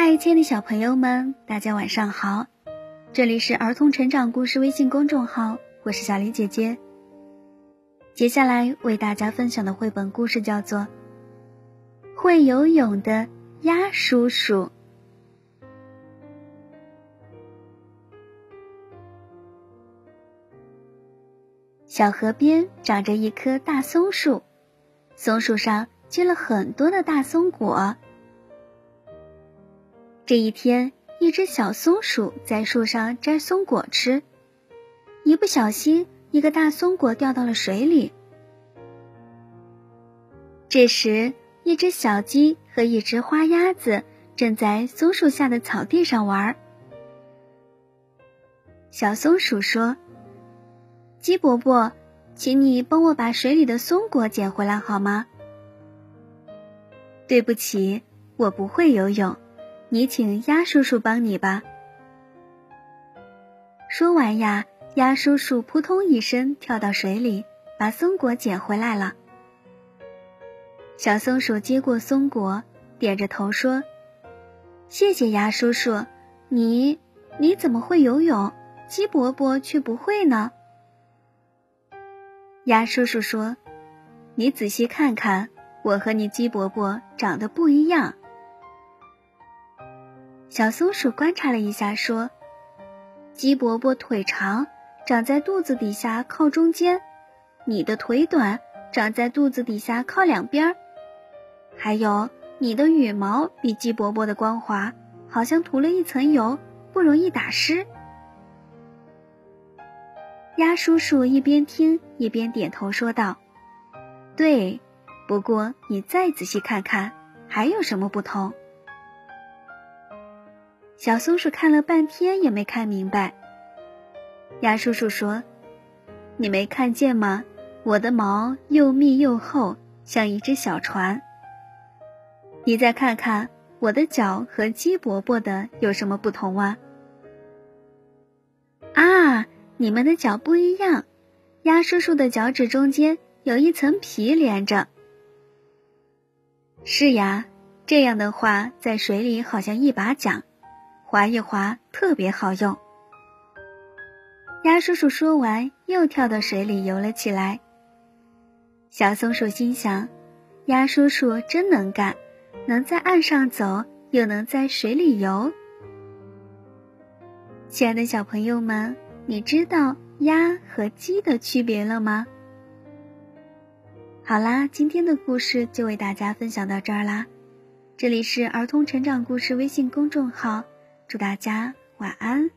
嗨，亲爱的小朋友们，大家晚上好！这里是儿童成长故事微信公众号，我是小黎姐姐。接下来为大家分享的绘本故事叫做《会游泳的鸭叔叔》。小河边长着一棵大松树，松树上结了很多的大松果。这一天，一只小松鼠在树上摘松果吃，一不小心，一个大松果掉到了水里。这时，一只小鸡和一只花鸭子正在松树下的草地上玩。小松鼠说：“鸡伯伯，请你帮我把水里的松果捡回来好吗？”“对不起，我不会游泳。”你请鸭叔叔帮你吧。说完呀，鸭叔叔扑通一声跳到水里，把松果捡回来了。小松鼠接过松果，点着头说：“谢谢鸭叔叔，你你怎么会游泳？鸡伯伯却不会呢？”鸭叔叔说：“你仔细看看，我和你鸡伯伯长得不一样。”小松鼠观察了一下，说：“鸡伯伯腿长，长在肚子底下靠中间；你的腿短，长在肚子底下靠两边。还有，你的羽毛比鸡伯伯的光滑，好像涂了一层油，不容易打湿。”鸭叔叔一边听一边点头说道：“对，不过你再仔细看看，还有什么不同？”小松鼠看了半天也没看明白。鸭叔叔说：“你没看见吗？我的毛又密又厚，像一只小船。你再看看我的脚和鸡伯伯的有什么不同啊？”啊，你们的脚不一样，鸭叔叔的脚趾中间有一层皮连着。是呀，这样的话在水里好像一把桨。划一划，特别好用。鸭叔叔说完，又跳到水里游了起来。小松鼠心想：“鸭叔叔真能干，能在岸上走，又能在水里游。”亲爱的小朋友们，你知道鸭和鸡的区别了吗？好啦，今天的故事就为大家分享到这儿啦。这里是儿童成长故事微信公众号。祝大家晚安。